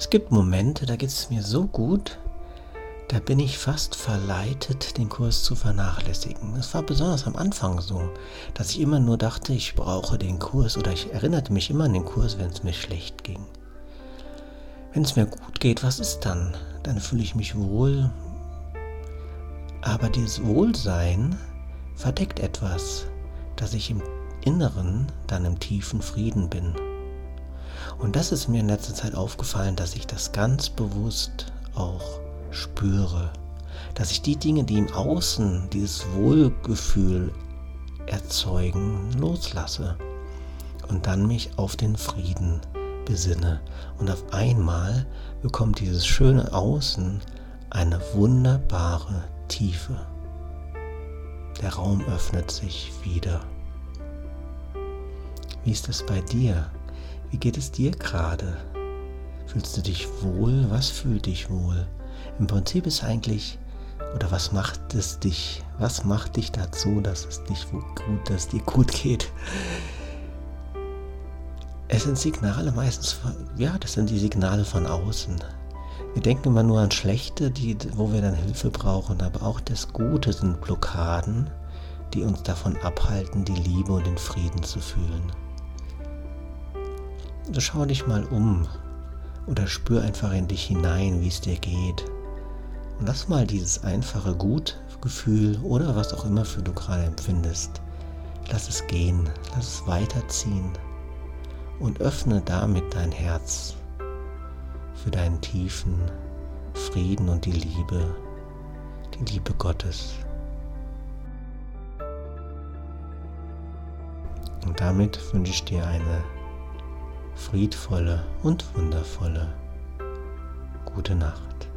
Es gibt Momente, da geht es mir so gut, da bin ich fast verleitet, den Kurs zu vernachlässigen. Es war besonders am Anfang so, dass ich immer nur dachte, ich brauche den Kurs oder ich erinnerte mich immer an den Kurs, wenn es mir schlecht ging. Wenn es mir gut geht, was ist dann? Dann fühle ich mich wohl. Aber dieses Wohlsein verdeckt etwas, dass ich im Inneren dann im tiefen Frieden bin. Und das ist mir in letzter Zeit aufgefallen, dass ich das ganz bewusst auch spüre. Dass ich die Dinge, die im Außen dieses Wohlgefühl erzeugen, loslasse. Und dann mich auf den Frieden besinne. Und auf einmal bekommt dieses schöne Außen eine wunderbare Tiefe. Der Raum öffnet sich wieder. Wie ist es bei dir? Wie geht es dir gerade? Fühlst du dich wohl? Was fühlt dich wohl? Im Prinzip ist eigentlich, oder was macht es dich? Was macht dich dazu, dass es dich gut, dass dir gut geht? Es sind Signale meistens, ja, das sind die Signale von außen. Wir denken immer nur an Schlechte, die, wo wir dann Hilfe brauchen, aber auch das Gute sind Blockaden, die uns davon abhalten, die Liebe und den Frieden zu fühlen. Schau dich mal um oder spür einfach in dich hinein, wie es dir geht. Und lass mal dieses einfache Gutgefühl oder was auch immer für du gerade empfindest, lass es gehen, lass es weiterziehen und öffne damit dein Herz für deinen tiefen Frieden und die Liebe, die Liebe Gottes. Und damit wünsche ich dir eine friedvolle und wundervolle gute Nacht.